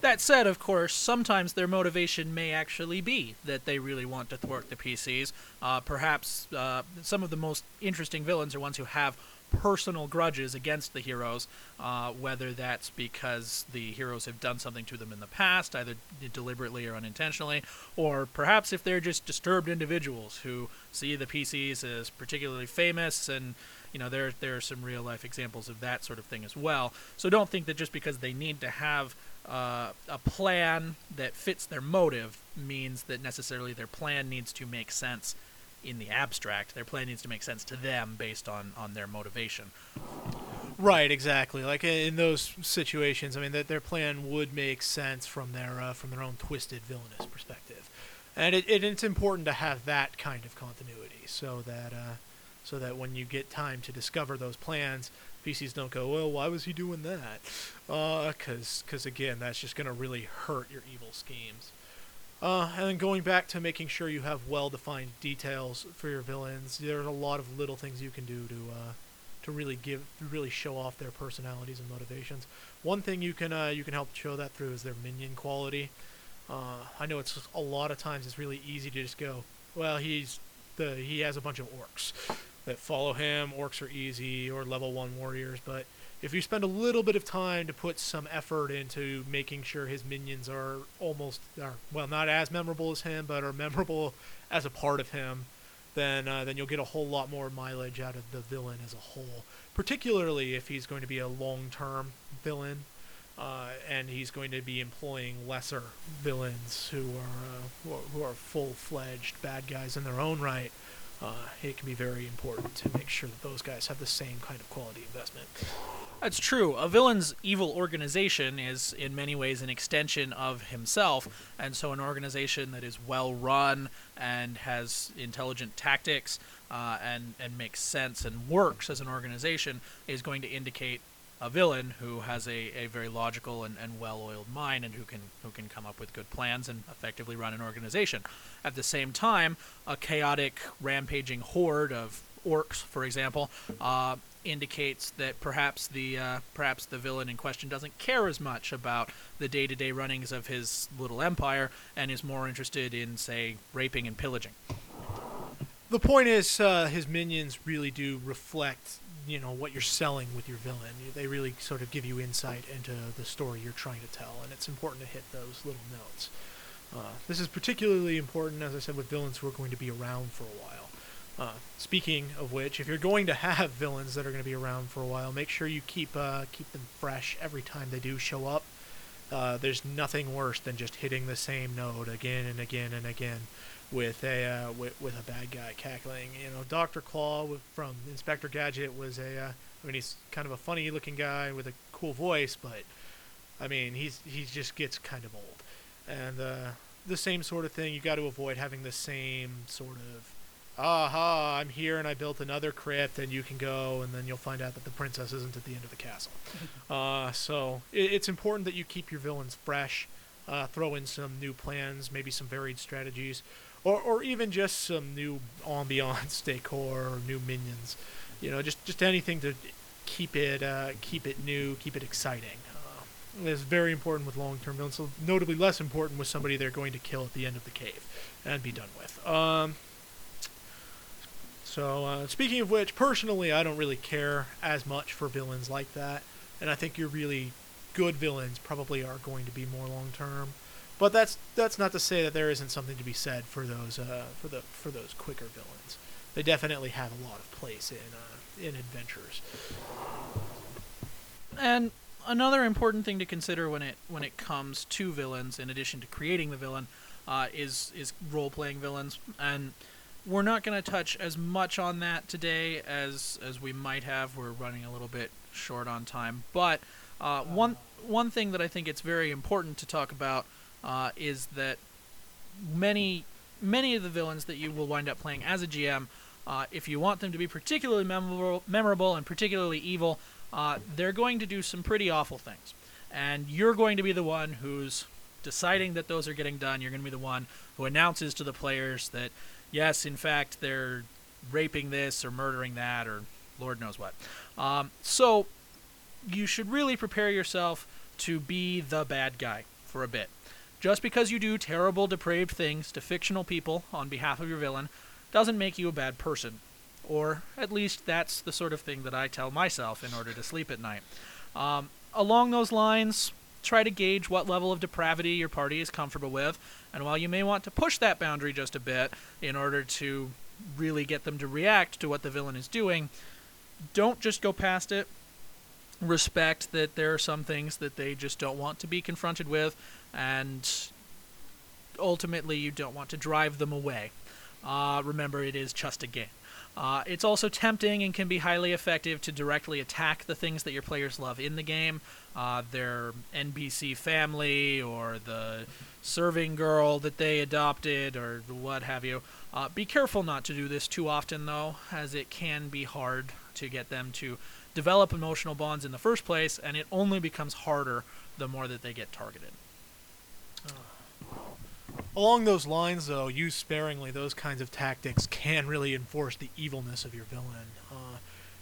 That said, of course, sometimes their motivation may actually be that they really want to thwart the PCs. Uh, perhaps uh, some of the most interesting villains are ones who have personal grudges against the heroes, uh, whether that's because the heroes have done something to them in the past, either deliberately or unintentionally, or perhaps if they're just disturbed individuals who see the PCs as particularly famous and you know there there are some real life examples of that sort of thing as well. So don't think that just because they need to have uh, a plan that fits their motive means that necessarily their plan needs to make sense in the abstract. Their plan needs to make sense to them based on on their motivation. Right, exactly. Like in those situations, I mean, that their plan would make sense from their uh, from their own twisted villainous perspective, and it, it, it's important to have that kind of continuity so that uh, so that when you get time to discover those plans, PCs don't go, well, why was he doing that? Because uh, cause again, that's just going to really hurt your evil schemes. Uh, and then going back to making sure you have well-defined details for your villains, there's a lot of little things you can do to uh, to really give, really show off their personalities and motivations. One thing you can uh, you can help show that through is their minion quality. Uh, I know it's a lot of times it's really easy to just go, well, he's the he has a bunch of orcs that follow him. Orcs are easy or level one warriors, but if you spend a little bit of time to put some effort into making sure his minions are almost are well not as memorable as him but are memorable as a part of him then uh, then you'll get a whole lot more mileage out of the villain as a whole particularly if he's going to be a long-term villain uh, and he's going to be employing lesser villains who are, uh, who are full-fledged bad guys in their own right uh, it can be very important to make sure that those guys have the same kind of quality investment. That's true. A villain's evil organization is, in many ways, an extension of himself, and so an organization that is well run and has intelligent tactics uh, and and makes sense and works as an organization is going to indicate a villain who has a, a very logical and, and well-oiled mind and who can who can come up with good plans and effectively run an organization. At the same time, a chaotic, rampaging horde of orcs, for example, uh, indicates that perhaps the uh, perhaps the villain in question doesn't care as much about the day-to-day runnings of his little empire and is more interested in, say, raping and pillaging. The point is, uh, his minions really do reflect, you know, what you're selling with your villain. They really sort of give you insight into the story you're trying to tell, and it's important to hit those little notes. Uh, this is particularly important, as I said, with villains who are going to be around for a while. Uh, speaking of which, if you're going to have villains that are going to be around for a while, make sure you keep uh, keep them fresh every time they do show up. Uh, there's nothing worse than just hitting the same note again and again and again with a uh, with, with a bad guy cackling. You know, Doctor Claw from Inspector Gadget was a. Uh, I mean, he's kind of a funny-looking guy with a cool voice, but I mean, he's he just gets kind of old, and uh, the same sort of thing. You got to avoid having the same sort of. Aha! I'm here, and I built another crypt, and you can go, and then you'll find out that the princess isn't at the end of the castle. uh, so it, it's important that you keep your villains fresh. Uh, throw in some new plans, maybe some varied strategies or or even just some new ambiance decor or new minions. You know, just just anything to keep it uh, keep it new, keep it exciting. Uh, it's very important with long-term villains. So notably less important with somebody they're going to kill at the end of the cave and be done with. Um, so uh, speaking of which, personally, I don't really care as much for villains like that, and I think your really good villains probably are going to be more long-term. But that's that's not to say that there isn't something to be said for those uh, for the for those quicker villains. They definitely have a lot of place in uh, in adventures. And another important thing to consider when it when it comes to villains, in addition to creating the villain, uh, is is role playing villains. And we're not going to touch as much on that today as as we might have. We're running a little bit short on time, but uh, one one thing that I think it's very important to talk about uh, is that many many of the villains that you will wind up playing as a GM, uh, if you want them to be particularly memorable, memorable and particularly evil, uh, they're going to do some pretty awful things, and you're going to be the one who's deciding that those are getting done. You're going to be the one who announces to the players that yes, in fact, they're raping this or murdering that or Lord knows what. Um, so you should really prepare yourself to be the bad guy for a bit. Just because you do terrible, depraved things to fictional people on behalf of your villain doesn't make you a bad person. Or at least that's the sort of thing that I tell myself in order to sleep at night. Um, along those lines, try to gauge what level of depravity your party is comfortable with, and while you may want to push that boundary just a bit in order to really get them to react to what the villain is doing, don't just go past it. Respect that there are some things that they just don't want to be confronted with, and ultimately you don't want to drive them away. Uh, remember, it is just a game. Uh, it's also tempting and can be highly effective to directly attack the things that your players love in the game, uh, their NPC family or the serving girl that they adopted or what have you. Uh, be careful not to do this too often, though, as it can be hard to get them to develop emotional bonds in the first place, and it only becomes harder the more that they get targeted. Along those lines, though, use sparingly. Those kinds of tactics can really enforce the evilness of your villain, uh,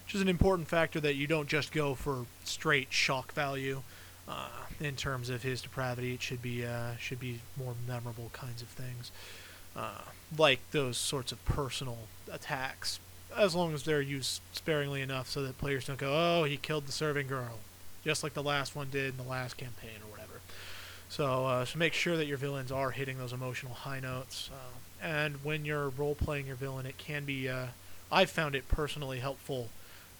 which is an important factor that you don't just go for straight shock value. Uh, in terms of his depravity, it should be uh, should be more memorable kinds of things, uh, like those sorts of personal attacks, as long as they're used sparingly enough so that players don't go, "Oh, he killed the serving girl," just like the last one did in the last campaign or whatever. So, uh, so make sure that your villains are hitting those emotional high notes. Uh, and when you're role playing your villain, it can be. Uh, I've found it personally helpful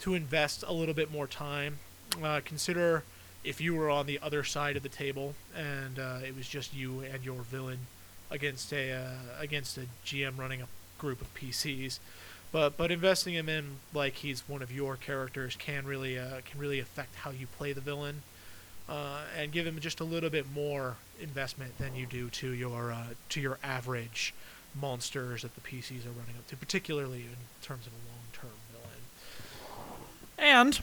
to invest a little bit more time. Uh, consider if you were on the other side of the table and uh, it was just you and your villain against a uh, against a GM running a group of PCs. But but investing him in like he's one of your characters can really can really affect how you play the villain uh, and give him just a little bit more investment than you do to your uh, to your average monsters that the PCs are running up to, particularly in terms of a villain. And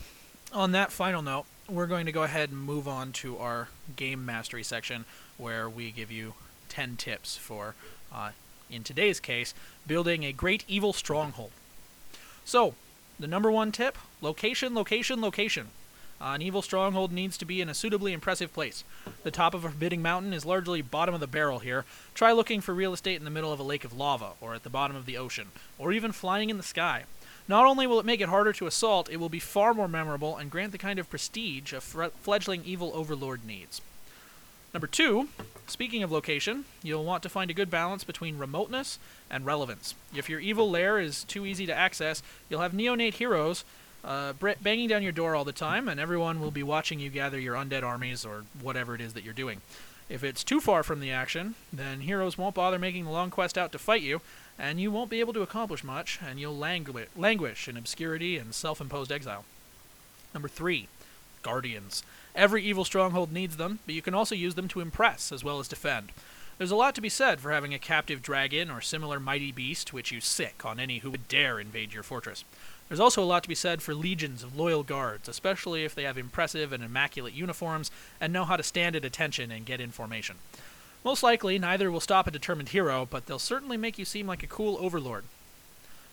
on that final note, we're going to go ahead and move on to our game mastery section, where we give you 10 tips for, uh, in today's case, building a great evil stronghold. So, the number one tip location, location, location. Uh, an evil stronghold needs to be in a suitably impressive place. The top of a forbidding mountain is largely bottom of the barrel here. Try looking for real estate in the middle of a lake of lava, or at the bottom of the ocean, or even flying in the sky. Not only will it make it harder to assault, it will be far more memorable and grant the kind of prestige a fledgling evil overlord needs. Number two, speaking of location, you'll want to find a good balance between remoteness and relevance. If your evil lair is too easy to access, you'll have neonate heroes uh, banging down your door all the time, and everyone will be watching you gather your undead armies or whatever it is that you're doing. If it's too far from the action, then heroes won't bother making the long quest out to fight you, and you won't be able to accomplish much, and you'll langu- languish in obscurity and self imposed exile. Number three, Guardians. Every evil stronghold needs them, but you can also use them to impress as well as defend. There's a lot to be said for having a captive dragon or similar mighty beast which you sic on any who would dare invade your fortress. There's also a lot to be said for legions of loyal guards, especially if they have impressive and immaculate uniforms and know how to stand at attention and get information. Most likely, neither will stop a determined hero, but they'll certainly make you seem like a cool overlord.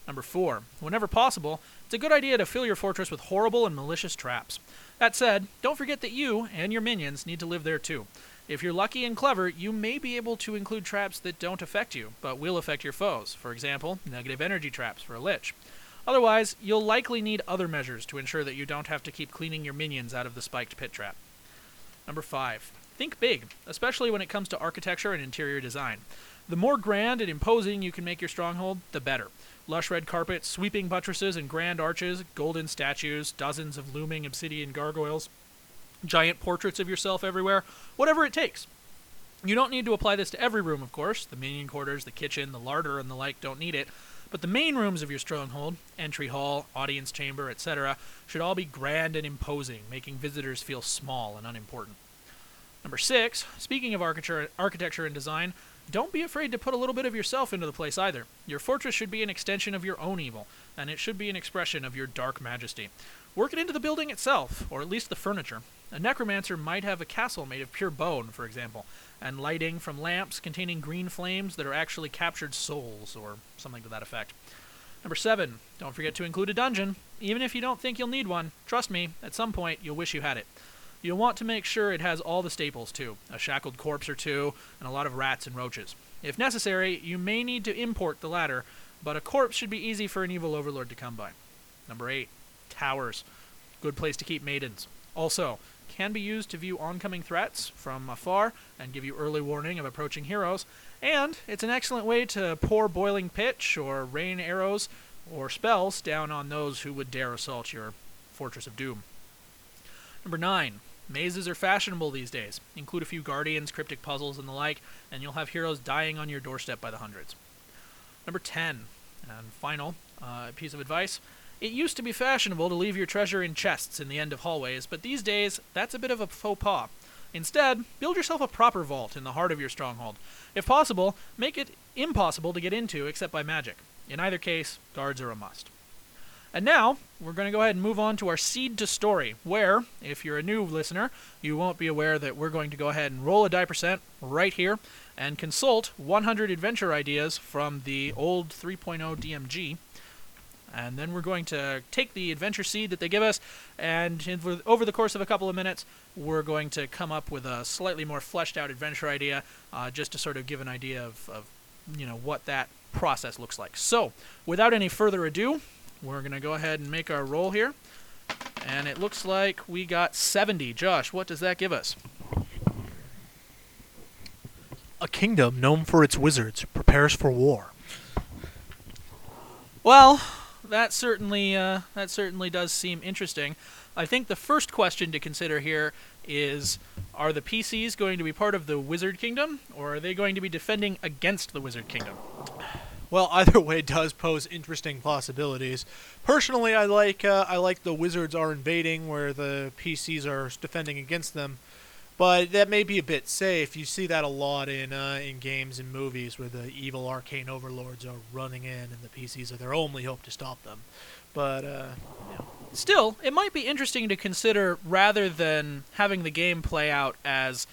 Number 4. Whenever possible, it's a good idea to fill your fortress with horrible and malicious traps. That said, don't forget that you and your minions need to live there too. If you're lucky and clever, you may be able to include traps that don't affect you, but will affect your foes. For example, negative energy traps for a lich. Otherwise, you'll likely need other measures to ensure that you don't have to keep cleaning your minions out of the spiked pit trap. Number 5. Think big, especially when it comes to architecture and interior design. The more grand and imposing you can make your stronghold, the better. Lush red carpets, sweeping buttresses and grand arches, golden statues, dozens of looming obsidian gargoyles, giant portraits of yourself everywhere, whatever it takes. You don't need to apply this to every room, of course. The minion quarters, the kitchen, the larder, and the like don't need it. But the main rooms of your stronghold, entry hall, audience chamber, etc., should all be grand and imposing, making visitors feel small and unimportant. Number six, speaking of architecture, architecture and design, don't be afraid to put a little bit of yourself into the place either. Your fortress should be an extension of your own evil, and it should be an expression of your dark majesty. Work it into the building itself, or at least the furniture. A necromancer might have a castle made of pure bone, for example, and lighting from lamps containing green flames that are actually captured souls, or something to that effect. Number seven, don't forget to include a dungeon. Even if you don't think you'll need one, trust me, at some point you'll wish you had it. You'll want to make sure it has all the staples too a shackled corpse or two, and a lot of rats and roaches. If necessary, you may need to import the latter, but a corpse should be easy for an evil overlord to come by. Number 8. Towers. Good place to keep maidens. Also, can be used to view oncoming threats from afar and give you early warning of approaching heroes, and it's an excellent way to pour boiling pitch or rain arrows or spells down on those who would dare assault your Fortress of Doom. Number 9. Mazes are fashionable these days. Include a few guardians, cryptic puzzles, and the like, and you'll have heroes dying on your doorstep by the hundreds. Number 10, and final uh, piece of advice. It used to be fashionable to leave your treasure in chests in the end of hallways, but these days, that's a bit of a faux pas. Instead, build yourself a proper vault in the heart of your stronghold. If possible, make it impossible to get into except by magic. In either case, guards are a must. And now, we're going to go ahead and move on to our seed to story, where, if you're a new listener, you won't be aware that we're going to go ahead and roll a die percent right here and consult 100 adventure ideas from the old 3.0 DMG. And then we're going to take the adventure seed that they give us, and over the course of a couple of minutes, we're going to come up with a slightly more fleshed out adventure idea, uh, just to sort of give an idea of, of, you know, what that process looks like. So, without any further ado, we're going to go ahead and make our roll here. And it looks like we got 70. Josh, what does that give us? A kingdom known for its wizards prepares for war. Well, that certainly uh, that certainly does seem interesting. I think the first question to consider here is are the PCs going to be part of the Wizard Kingdom or are they going to be defending against the Wizard Kingdom? Well, either way does pose interesting possibilities. Personally, I like uh, I like the wizards are invading where the PCs are defending against them, but that may be a bit safe. You see that a lot in uh, in games and movies where the evil arcane overlords are running in and the PCs are their only hope to stop them. But uh. Still, it might be interesting to consider rather than having the game play out as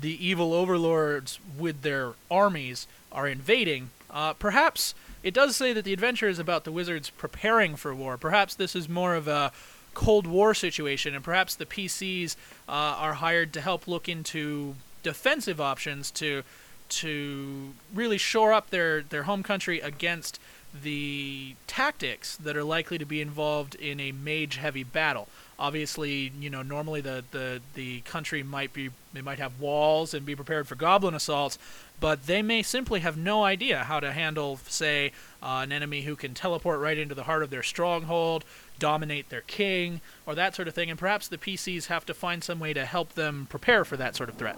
the evil overlords with their armies are invading. Uh, perhaps it does say that the adventure is about the wizards preparing for war. Perhaps this is more of a Cold War situation, and perhaps the PCs uh, are hired to help look into defensive options to to really shore up their, their home country against the tactics that are likely to be involved in a mage heavy battle. Obviously, you know, normally the, the, the country might be they might have walls and be prepared for goblin assaults, but they may simply have no idea how to handle, say, uh, an enemy who can teleport right into the heart of their stronghold, dominate their king, or that sort of thing. And perhaps the PCs have to find some way to help them prepare for that sort of threat.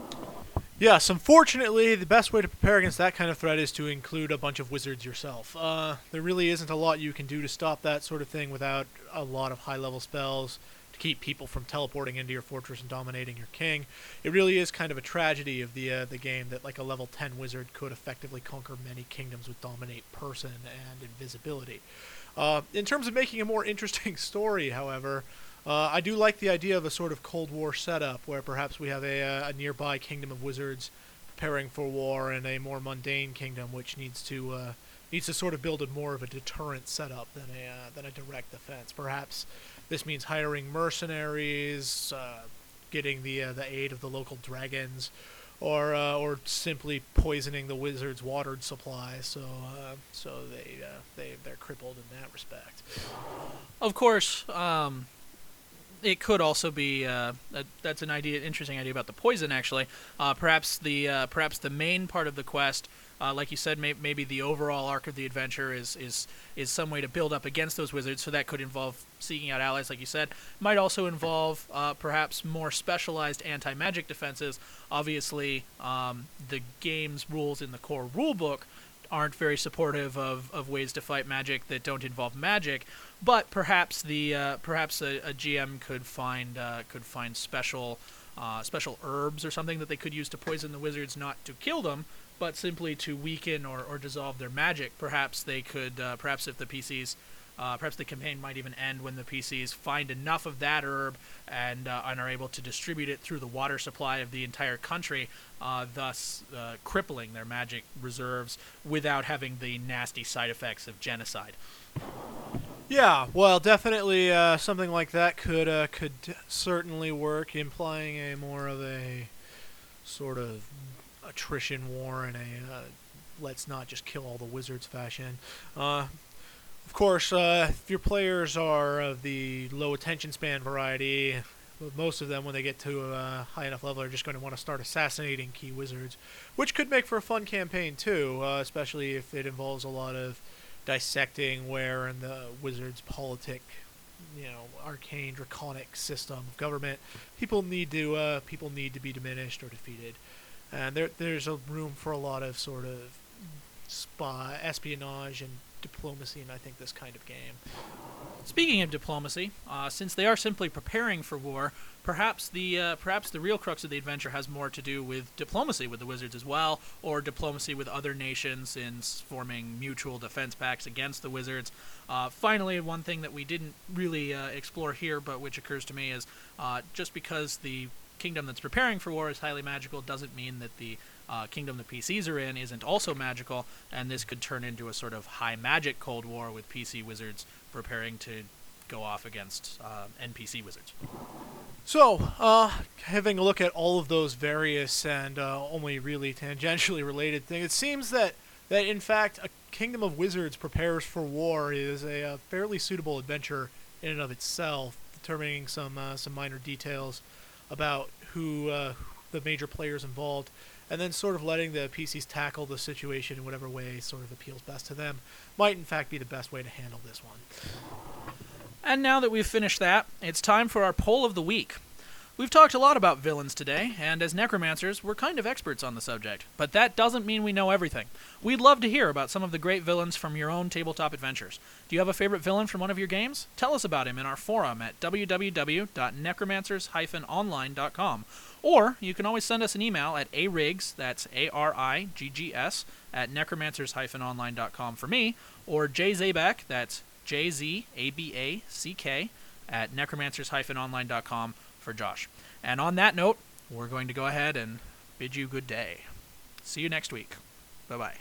Yes, unfortunately, the best way to prepare against that kind of threat is to include a bunch of wizards yourself. Uh, there really isn't a lot you can do to stop that sort of thing without a lot of high level spells keep people from teleporting into your fortress and dominating your king. It really is kind of a tragedy of the uh, the game that like a level 10 wizard could effectively conquer many kingdoms with dominate person and invisibility. Uh, in terms of making a more interesting story, however, uh, I do like the idea of a sort of Cold War setup where perhaps we have a, uh, a nearby kingdom of wizards preparing for war and a more mundane kingdom which needs to uh, needs to sort of build a more of a deterrent setup than a uh, than a direct defense. Perhaps this means hiring mercenaries, uh, getting the uh, the aid of the local dragons, or uh, or simply poisoning the wizard's watered supply, so uh, so they uh, they they're crippled in that respect. Of course, um, it could also be uh, that's an idea, interesting idea about the poison. Actually, perhaps the perhaps the main part of the quest, uh, like you said, may, maybe the overall arc of the adventure is is is some way to build up against those wizards. So that could involve seeking out allies, like you said. Might also involve uh, perhaps more specialized anti-magic defenses. Obviously, um, the game's rules in the core rulebook aren't very supportive of, of ways to fight magic that don't involve magic. But perhaps the uh, perhaps a, a, GM could find uh, could find special uh, special herbs or something that they could use to poison the wizards, not to kill them, but simply to weaken or, or dissolve their magic. Perhaps they could uh, perhaps if the PCs uh, perhaps the campaign might even end when the PCs find enough of that herb and, uh, and are able to distribute it through the water supply of the entire country, uh, thus uh, crippling their magic reserves without having the nasty side effects of genocide. Yeah, well, definitely uh, something like that could could certainly work, implying a more of a sort of attrition war and a uh, let's not just kill all the wizards fashion. Uh, of course, uh, if your players are of the low attention span variety, most of them, when they get to a high enough level, are just going to want to start assassinating key wizards, which could make for a fun campaign too, uh, especially if it involves a lot of dissecting where in the wizard's politic, you know, arcane draconic system of government, people need to uh, people need to be diminished or defeated, and there there's a room for a lot of sort of spy espionage and diplomacy in I think this kind of game. Speaking of diplomacy, uh, since they are simply preparing for war, perhaps the uh, perhaps the real crux of the adventure has more to do with diplomacy with the wizards as well, or diplomacy with other nations in forming mutual defense pacts against the wizards. Uh, finally, one thing that we didn't really uh, explore here, but which occurs to me, is uh, just because the kingdom that's preparing for war is highly magical doesn't mean that the uh, kingdom the PCs are in isn't also magical, and this could turn into a sort of high magic Cold War with PC wizards preparing to go off against uh, NPC wizards. So, uh, having a look at all of those various and uh, only really tangentially related things, it seems that, that in fact, a Kingdom of Wizards prepares for war is a, a uh, fairly suitable adventure in and of itself, determining some uh, some minor details about who uh, the major players involved, and then sort of letting the PCs tackle the situation in whatever way sort of appeals best to them might in fact be the best way to handle this one. And now that we've finished that, it's time for our poll of the week. We've talked a lot about villains today, and as necromancers, we're kind of experts on the subject, but that doesn't mean we know everything. We'd love to hear about some of the great villains from your own tabletop adventures. Do you have a favorite villain from one of your games? Tell us about him in our forum at www.necromancers-online.com. Or you can always send us an email at ariggs, that's A-R-I-G-G-S, at necromancers-online.com for me, or jzaback, that's J-Z-A-B-A-C-K, at necromancers-online.com for Josh. And on that note, we're going to go ahead and bid you good day. See you next week. Bye bye.